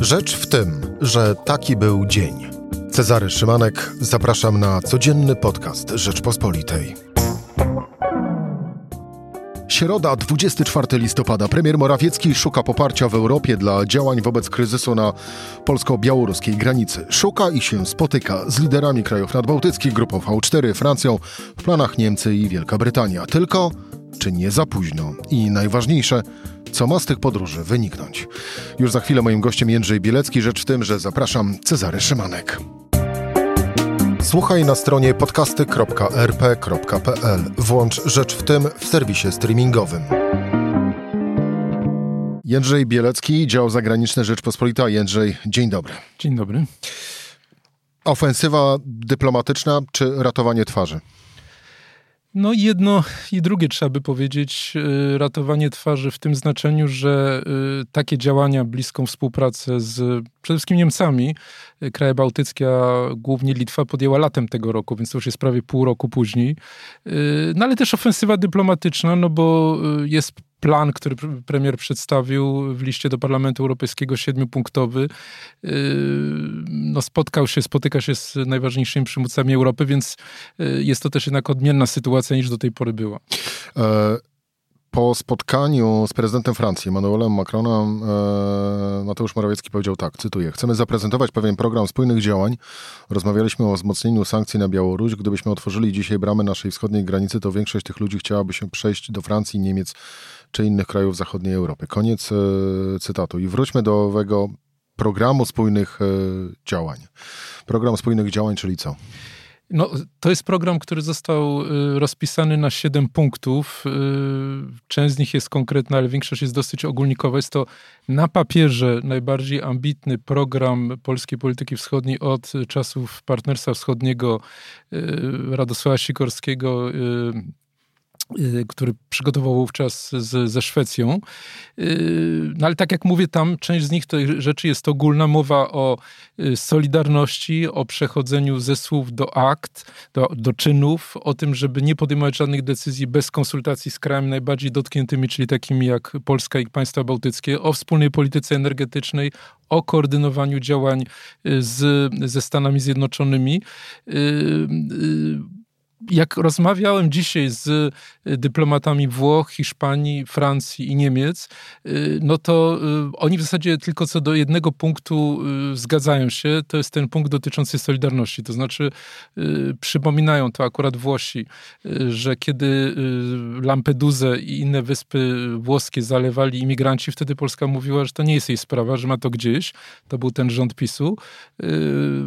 Rzecz w tym, że taki był dzień. Cezary Szymanek, zapraszam na codzienny podcast Rzeczpospolitej. Środa, 24 listopada. Premier Morawiecki szuka poparcia w Europie dla działań wobec kryzysu na polsko-białoruskiej granicy. Szuka i się spotyka z liderami krajów nadbałtyckich, grupą V4, Francją, w planach Niemcy i Wielka Brytania. Tylko czy nie za późno? I najważniejsze, co ma z tych podróży wyniknąć? Już za chwilę moim gościem Jędrzej Bielecki. Rzecz w tym, że zapraszam Cezary Szymanek. Słuchaj na stronie podcasty.rp.pl. Włącz Rzecz w tym w serwisie streamingowym. Jędrzej Bielecki, dział zagraniczny Rzeczpospolita. Jędrzej, dzień dobry. Dzień dobry. Ofensywa dyplomatyczna czy ratowanie twarzy? No jedno i drugie trzeba by powiedzieć. Y, ratowanie twarzy w tym znaczeniu, że y, takie działania, bliską współpracę z przede wszystkim Niemcami, y, kraje bałtyckie, a głównie Litwa podjęła latem tego roku, więc to już jest prawie pół roku później. No ale też ofensywa dyplomatyczna, no bo jest plan, który premier przedstawił w liście do Parlamentu Europejskiego, siedmiopunktowy, yy, no spotkał się, spotyka się z najważniejszymi przywódcami Europy, więc yy, jest to też jednak odmienna sytuacja niż do tej pory była. E po spotkaniu z prezydentem Francji, Emmanuelem Macronem, e, Mateusz Morawiecki powiedział tak, cytuję, chcemy zaprezentować pewien program spójnych działań. Rozmawialiśmy o wzmocnieniu sankcji na Białoruś. Gdybyśmy otworzyli dzisiaj bramy naszej wschodniej granicy, to większość tych ludzi chciałaby się przejść do Francji, Niemiec czy innych krajów zachodniej Europy. Koniec e, cytatu. I wróćmy do owego programu spójnych e, działań. Program spójnych działań, czyli co? No, to jest program, który został y, rozpisany na siedem punktów. Część z nich jest konkretna, ale większość jest dosyć ogólnikowa. Jest to na papierze najbardziej ambitny program polskiej polityki wschodniej od czasów Partnerstwa Wschodniego Radosława Sikorskiego który przygotował wówczas z, ze Szwecją. Y, no ale tak jak mówię, tam część z nich tej rzeczy jest ogólna mowa o y, solidarności, o przechodzeniu ze słów do akt, do, do czynów, o tym, żeby nie podejmować żadnych decyzji bez konsultacji z krajami najbardziej dotkniętymi, czyli takimi jak Polska i państwa bałtyckie, o wspólnej polityce energetycznej, o koordynowaniu działań z, ze Stanami Zjednoczonymi jak rozmawiałem dzisiaj z y, dyplomatami Włoch, Hiszpanii, Francji i Niemiec, y, no to y, oni w zasadzie tylko co do jednego punktu zgadzają się. To jest ten punkt dotyczący solidarności. To znaczy, przypominają to akurat Włosi, że kiedy Lampedusę i inne wyspy włoskie zalewali imigranci, wtedy Polska mówiła, że to nie jest jej sprawa, że ma to gdzieś. To był ten rząd PiSu.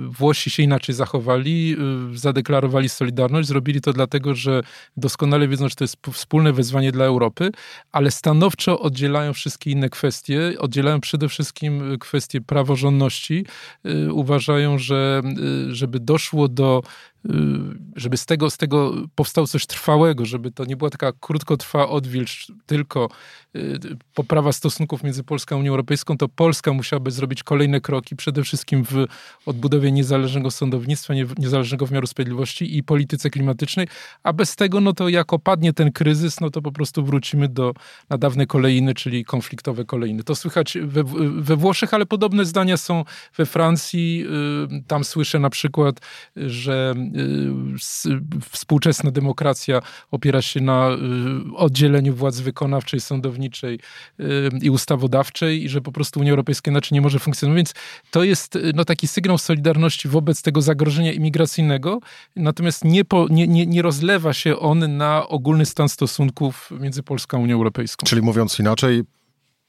Włosi się inaczej zachowali, zadeklarowali solidarność, zrobili zrobili to dlatego, że doskonale wiedzą, że to jest wspólne wezwanie dla Europy, ale stanowczo oddzielają wszystkie inne kwestie. Oddzielają przede wszystkim kwestie praworządności. Y, uważają, że y, żeby doszło do Y, żeby z tego, z tego powstało coś trwałego, żeby to nie była taka krótkotrwała odwilż, tylko y, poprawa stosunków między Polską a Unią Europejską, to Polska musiałaby zrobić kolejne kroki, przede wszystkim w odbudowie niezależnego sądownictwa, niezależnego wymiaru sprawiedliwości i polityce klimatycznej, a bez tego, no to jak opadnie ten kryzys, no to po prostu wrócimy do na dawne kolejny, czyli konfliktowe kolejny. To słychać we, we Włoszech, ale podobne zdania są we Francji. Y, tam słyszę na przykład, że współczesna demokracja opiera się na y, oddzieleniu władz wykonawczej, sądowniczej y, i ustawodawczej i że po prostu Unia Europejska inaczej nie może funkcjonować. Więc to jest y, no, taki sygnał solidarności wobec tego zagrożenia imigracyjnego, natomiast nie, po, nie, nie, nie rozlewa się on na ogólny stan stosunków między Polską a Unią Europejską. Czyli mówiąc inaczej,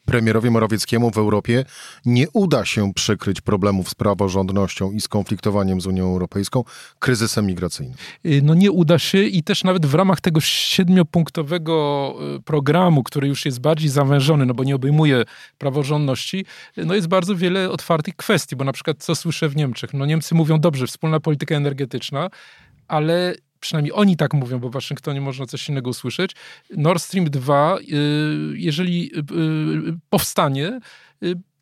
premierowi Morawieckiemu w Europie nie uda się przykryć problemów z praworządnością i skonfliktowaniem z Unią Europejską kryzysem migracyjnym. Y, no nie uda się i też nawet w ramach tego siedmiopunktowego y, programu, który już jest bardziej zawężony, no bo nie obejmuje praworządności, y, no jest bardzo wiele otwartych kwestii, bo na przykład co słyszę w Niemczech? No Niemcy mówią, dobrze, wspólna polityka energetyczna, ale przynajmniej oni tak mówią, bo w Waszyngtonie można coś innego usłyszeć. Nord Stream 2, y, jeżeli y, y, powstanie,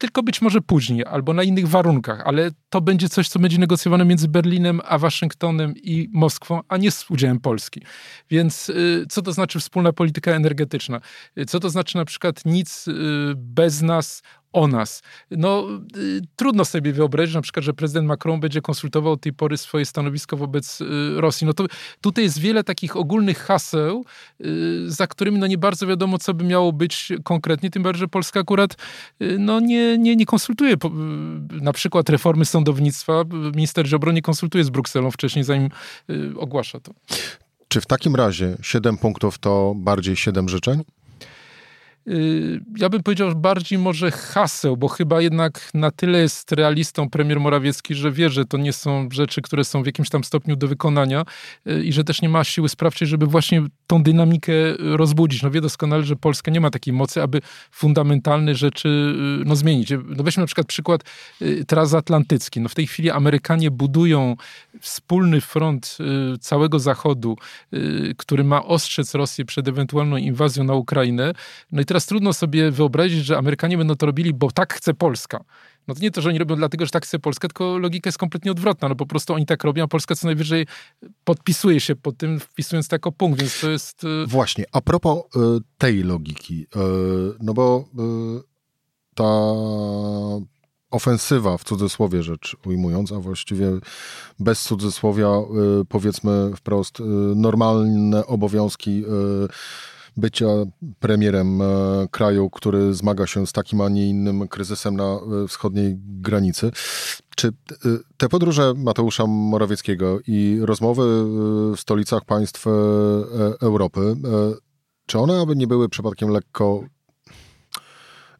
tylko być może później albo na innych warunkach, ale to będzie coś, co będzie negocjowane między Berlinem a Waszyngtonem i Moskwą, a nie z udziałem Polski. Więc y, co to znaczy wspólna polityka energetyczna? Y, co to znaczy na przykład nic y, bez nas o nas. No, y, trudno sobie wyobrazić na przykład, że prezydent Macron będzie konsultował od tej pory swoje stanowisko wobec y, Rosji. No to tutaj jest wiele takich ogólnych haseł, y, za którymi no nie bardzo wiadomo, co by miało być konkretnie, tym bardziej, że Polska akurat no nie, nie, nie konsultuje na przykład reformy sądownictwa. Minister Ziobro nie konsultuje z Brukselą wcześniej, zanim y, ogłasza to. Czy w takim razie 7 punktów to bardziej 7 życzeń? Y, ja bym powiedział bardziej może haseł, bo chyba jednak na tyle jest realistą premier Morawiecki, że wie, że to nie są rzeczy, które są w jakimś tam stopniu do wykonania y, i że też nie ma siły sprawczej, żeby właśnie tą dynamikę rozbudzić. No wie doskonale, że Polska nie ma takiej mocy, aby fundamentalne rzeczy y, no, zmienić. No weźmy na przykład przykład transatlantycki. No w tej chwili Amerykanie budują wspólny front całego Zachodu, który ma ostrzec Rosję przed ewentualną inwazją na Ukrainę. No i teraz trudno sobie wyobrazić, że Amerykanie będą to robili, bo tak chce Polska. No to nie to, że oni robią dlatego, że tak chce Polska, tylko logika jest kompletnie odwrotna. No po prostu oni tak robią, a Polska co najwyżej podpisuje się pod tym, wpisując to jako punkt, więc to jest... Y, Właśnie, a propos y, tej logiki, y, no bo ta ofensywa, w cudzysłowie rzecz ujmując, a właściwie bez cudzysłowia, powiedzmy wprost, normalne obowiązki bycia premierem e, kraju, który zmaga się z takim, a nie innym kryzysem na e, wschodniej granicy. Czy e, te podróże Mateusza Morawieckiego i rozmowy w stolicach państw Europy, czy one aby nie były przypadkiem lekko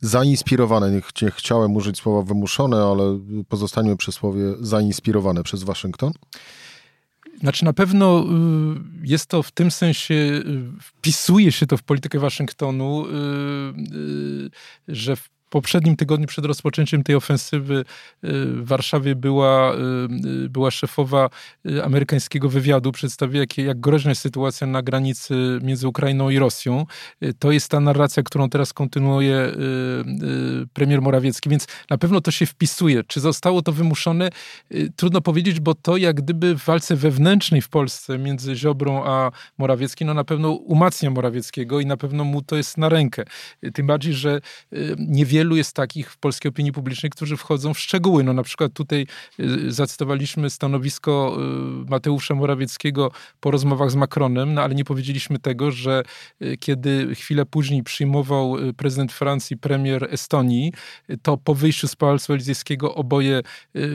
zainspirowane, nie, nie chciałem użyć słowa wymuszone, ale pozostańmy przy słowie zainspirowane przez Waszyngton? Znaczy na pewno y, jest to w tym sensie, y, wpisuje się to w politykę Waszyngtonu, y, że w poprzednim tygodniu przed rozpoczęciem tej ofensywy y, w Warszawie była, y, y, była szefowa amerykańskiego wywiadu, przedstawiła jak, jak groźna jest sytuacja na granicy między Ukrainą i Rosją. To jest ta narracja, którą teraz kontynuuje premier Morawiecki, więc na pewno to się wpisuje. Czy zostało to wymuszone? Trudno powiedzieć, bo to jak gdyby w walce wewnętrznej w Polsce między Ziobrą a Morawieckim, no na pewno umacnia Morawieckiego i na pewno mu to jest na rękę. Tym bardziej, że niewiele wielu jest takich w polskiej opinii publicznej, którzy wchodzą w szczegóły. No na przykład tutaj y, zacytowaliśmy stanowisko y, Mateusza Morawieckiego po rozmowach z Macronem, no ale nie powiedzieliśmy tego, że y, kiedy chwilę później przyjmował prezydent Francji premier Estonii, to po wyjściu z Pałacu Elizejskiego oboje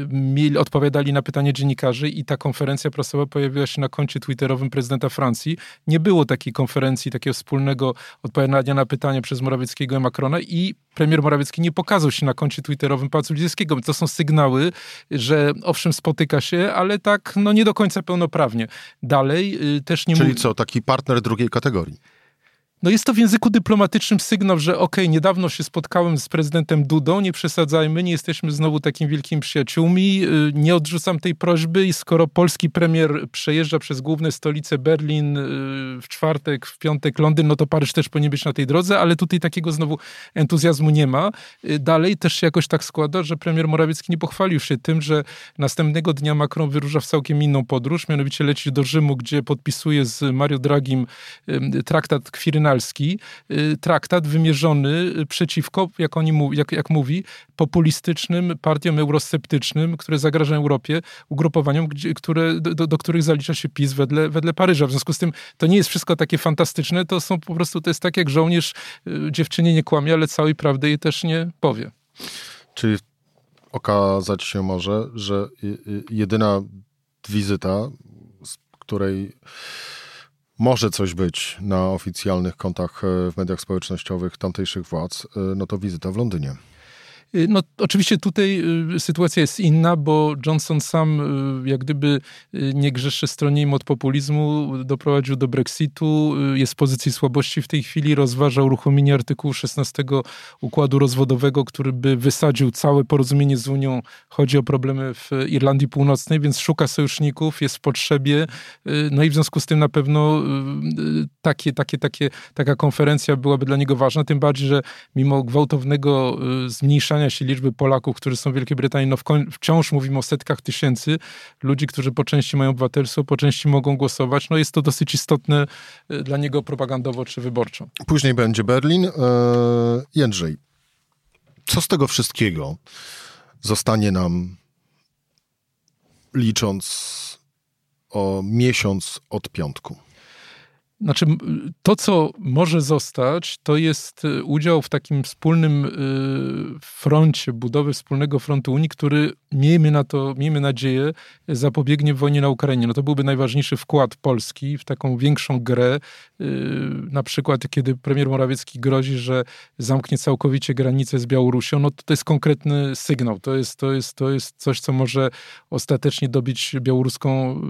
mieli, odpowiadali na pytanie dziennikarzy i ta konferencja prasowa pojawiła się na koncie twitterowym prezydenta Francji. Nie było takiej konferencji, takiego wspólnego odpowiadania na pytania przez Morawieckiego i Macrona i premier Morawiecki nie pokazał się na koncie twitterowym Pałacu Lidzieskiego. To są sygnały, że owszem spotyka się, ale tak no nie do końca pełnoprawnie. Dalej y, też nie Czyli co, taki partner drugiej kategorii? No jest to w języku dyplomatycznym sygnał, że okej, okay, niedawno się spotkałem z prezydentem Dudą, nie przesadzajmy, nie jesteśmy znowu takimi wielkimi przyjaciółmi, y, nie odrzucam tej prośby i skoro polski premier przejeżdża przez główne stolice Berlin y, w czwartek, w piątek Londyn, no to Paryż też powinien być na tej drodze, ale tutaj takiego znowu entuzjazmu nie ma. Y, dalej też się jakoś tak składa, że premier Morawiecki nie pochwalił się tym, że następnego dnia Macron wyrusza w całkiem inną podróż, mianowicie leci do Rzymu, gdzie podpisuje z Mario Dragim traktat kwirynalny Y, traktat wymierzony przeciwko, jak, oni mów, jak, jak mówi, populistycznym partiom eurosceptycznym, które zagrażają Europie, ugrupowaniom, gdzie, które, do, do, których zalicza się PiS wedle, wedle Paryża. W związku z tym to nie jest wszystko takie fantastyczne, to są po prostu, to jest tak jak żołnierz y, dziewczynie nie kłamie, ale całej prawdy jej też nie powie. Czyli okazać się może, że jedyna wizyta, z której może coś być na oficjalnych kontach e, w mediach społecznościowych tamtejszych władz, e, no to wizyta w Londynie. Y, no, oczywiście tutaj y, sytuacja jest inna, bo Johnson sam y, jak gdyby nie grzeszy stronie od populizmu, doprowadził do Brexitu, jest w pozycji słabości w tej chwili, rozważa uruchomienie artykułu 16 układu rozwodowego, który by wysadził całe porozumienie z Unią. Chodzi o problemy w Irlandii Północnej, więc szuka sojuszników, jest w potrzebie. No i w związku z tym na pewno takie, takie, takie, taka konferencja byłaby dla niego ważna, tym bardziej, że mimo gwałtownego zmniejszania zwiększania się liczby Polaków, którzy są w Wielkiej Brytanii, no wciąż mówimy o setkach tysięcy ludzi, którzy po części mają obywatelstwo, po części mogą głosować. No jest to dosyć istotne e, dla niego propagandowo czy wyborczo. Później będzie Berlin. Eee, Jędrzej, co z tego wszystkiego zostanie nam licząc o miesiąc od piątku? Znaczy, to, co może zostać, to jest y, udział w takim wspólnym y, froncie, budowy wspólnego frontu Unii, który, miejmy na to, miejmy nadzieję, zapobiegnie wojnie na Ukrainie. No to byłby najważniejszy wkład Polski w taką większą grę. Y, na przykład, kiedy premier Morawiecki grozi, że zamknie całkowicie granicę z Białorusią, no to, to jest konkretny sygnał. To jest, to, jest, to jest coś, co może ostatecznie dobić białoruską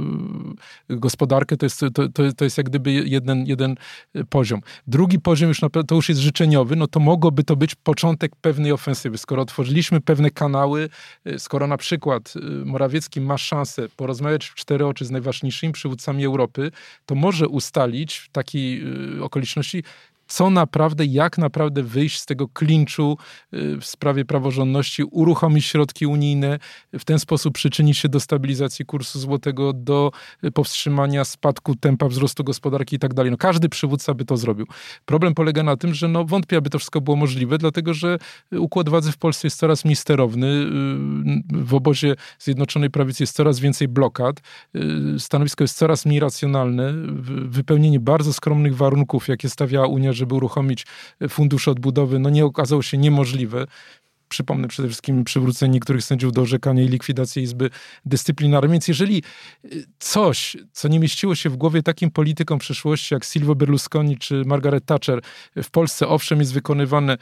gospodarkę. To jest, to, to, to jest jak gdyby jeden, jeden y, poziom. Drugi poziom już to już jest życzeniowy, no to mogłoby to być początek pewnej ofensywy. Skoro otworzyliśmy pewne kanały, y, skoro na przykład y, Morawiecki ma szansę porozmawiać w cztery oczy z najważniejszymi przywódcami Europy, to może ustalić w takiej okoliczności, co naprawdę, jak naprawdę wyjść z tego klinczu y, w sprawie praworządności, uruchomić środki unijne, w ten sposób przyczynić się do stabilizacji kursu złotego, do y, powstrzymania spadku tempa wzrostu gospodarki i tak dalej. No, każdy przywódca by to zrobił. Problem polega na tym, że no, wątpię, aby to wszystko było możliwe, dlatego że układ władzy w Polsce jest coraz mniej sterowny. Y, w obozie Zjednoczonej Prawicy jest coraz więcej blokad. Stanowisko jest coraz mniej racjonalne. Wypełnienie bardzo skromnych warunków, jakie stawiała Unia żeby uruchomić fundusz odbudowy, no nie okazało się niemożliwe. Przypomnę przede wszystkim przywrócenie niektórych sędziów do orzekania i likwidacji Izby Dyscyplinarnej. Więc jeżeli y, coś, co nie mieściło się w głowie takim politykom przyszłości jak Silvio Berlusconi czy Margaret Thatcher w Polsce, owszem, jest wykonywane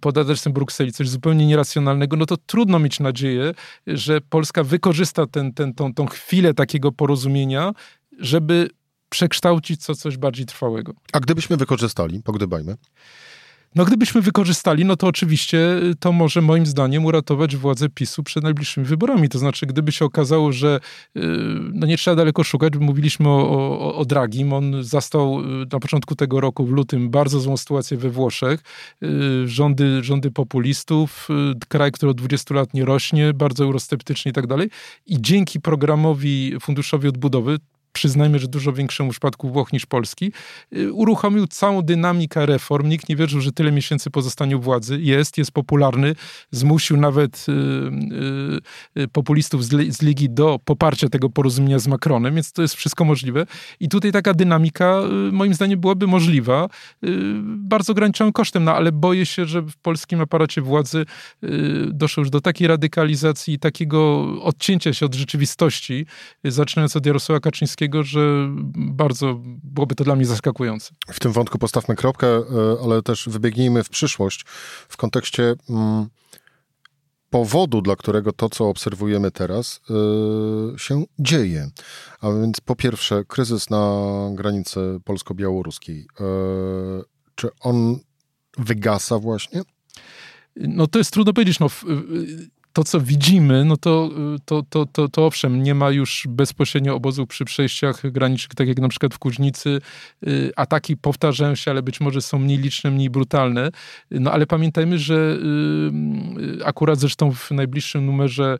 pod adresem Brukseli, coś zupełnie nieracjonalnego, no to trudno mieć nadzieję, że Polska wykorzysta ten, ten, tą, tą chwilę takiego porozumienia, żeby przekształcić co coś bardziej trwałego. A gdybyśmy wykorzystali, pogdybajmy. No gdybyśmy wykorzystali, no to oczywiście y, to może moim zdaniem uratować władzę PiSu przed najbliższymi wyborami. To znaczy, gdyby się okazało, że y, no nie trzeba daleko szukać, bo mówiliśmy o, o, o Dragim, on zastał y, na początku tego roku, w lutym, bardzo złą sytuację we Włoszech, rządy, rządy populistów, kraj, który od 20 lat nie rośnie, bardzo eurosceptyczny i tak dalej. I dzięki programowi Funduszowi Odbudowy, przyznajmy, że dużo większemu przypadku Włoch niż Polski, y, uruchomił całą dynamikę reform. Nikt nie wierzył, że tyle miesięcy po zostaniu władzy jest, jest popularny. Zmusił nawet y, y, y populistów z, z, Ligi do poparcia tego porozumienia z Macronem, więc to jest wszystko możliwe. I tutaj taka dynamika y, moim zdaniem byłaby możliwa y, bardzo ograniczonym kosztem, no ale boję się, że w polskim aparacie władzy doszło już do takiej radykalizacji i takiego odcięcia się od rzeczywistości, zaczynając od Jarosława Kaczyńskiego, że bardzo byłoby to dla mnie zaskakujące. W tym wątku postawmy kropkę, e, ale też wybiegnijmy w przyszłość w kontekście mm, powodu, dla którego to, co obserwujemy teraz, yy, się dzieje. A więc po pierwsze, kryzys na granicy polsko-białoruskiej. Yy, czy on wygasa właśnie? No to jest trudno powiedzieć. No, to, co widzimy, no to, to, to, to, to owszem, nie ma już bezpośrednio obozów przy przejściach granicznych, tak jak na przykład w Kuźnicy. Y, ataki powtarzają się, ale być może są mniej liczne, mniej brutalne. No ale pamiętajmy, że y, akurat zresztą w najbliższym numerze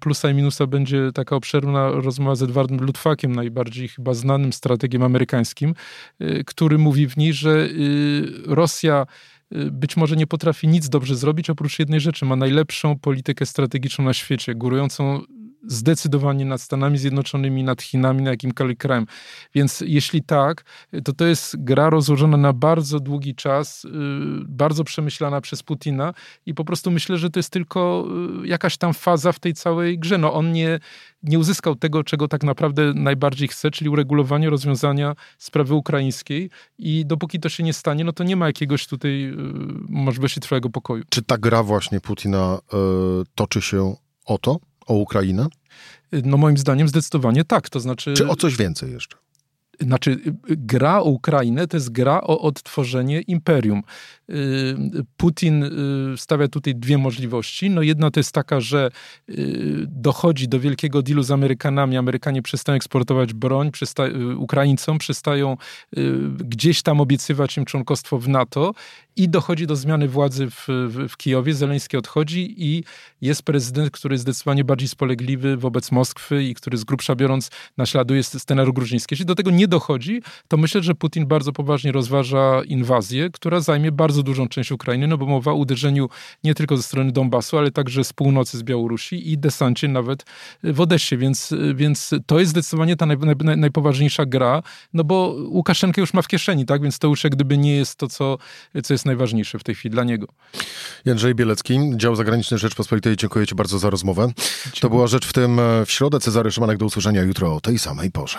plusa i minusa będzie taka obszerna rozmowa z Edwardem Lutfakiem, najbardziej chyba znanym strategiem amerykańskim, y, który mówi w niej, że Rosja Y, być może nie potrafi nic dobrze zrobić, oprócz jednej rzeczy. Ma najlepszą politykę strategiczną na świecie, górującą zdecydowanie nad Stanami Zjednoczonymi, nad Chinami, na jakimkolwiek krajem. Więc jeśli tak, to to jest gra rozłożona na bardzo długi czas, y, bardzo przemyślana przez Putina i po prostu myślę, że to jest tylko y, jakaś tam faza w tej całej grze. No on nie, nie uzyskał tego, czego tak naprawdę najbardziej chce, czyli uregulowanie rozwiązania sprawy ukraińskiej i dopóki to się nie stanie, no to nie ma jakiegoś tutaj y, możliwości trwałego pokoju. Czy ta gra właśnie Putina y, toczy się o to? O Ukrainę? No moim zdaniem zdecydowanie tak. To znaczy... Czy o coś więcej jeszcze? Znaczy, gra o Ukrainę to jest gra o odtworzenie imperium. Y, Putin y, stawia tutaj dwie możliwości. No jedna to jest taka, że y, dochodzi do wielkiego dealu z Amerykanami. Amerykanie przestają eksportować broń przesta Ukraińcom, przestają gdzieś tam obiecywać im członkostwo w NATO i dochodzi do zmiany władzy w, w, w Kijowie. Zeleński odchodzi i jest prezydent, który jest zdecydowanie bardziej spolegliwy wobec Moskwy i który z grubsza biorąc naśladuje scenariusz gruziński. Jeśli do tego nie dochodzi, to myślę, że Putin bardzo poważnie rozważa inwazję, która zajmie bardzo dużą część Ukrainy, no bo mowa o uderzeniu nie tylko ze strony Donbasu, ale także z północy, z Białorusi i desancie nawet w Odessie, więc, więc to jest zdecydowanie ta naj, naj, najpoważniejsza gra, no bo Łukaszenkę już ma w kieszeni, tak, więc to już jak gdyby nie jest to, co, co jest najważniejsze w tej chwili dla niego. Jędrzej Bielecki, dział zagraniczny Rzeczpospolitej, dziękuję Ci bardzo za rozmowę. Dziękuję. To była rzecz w tym e, w środę. Cezary Szymanek, do usłyszenia jutro o tej samej porze.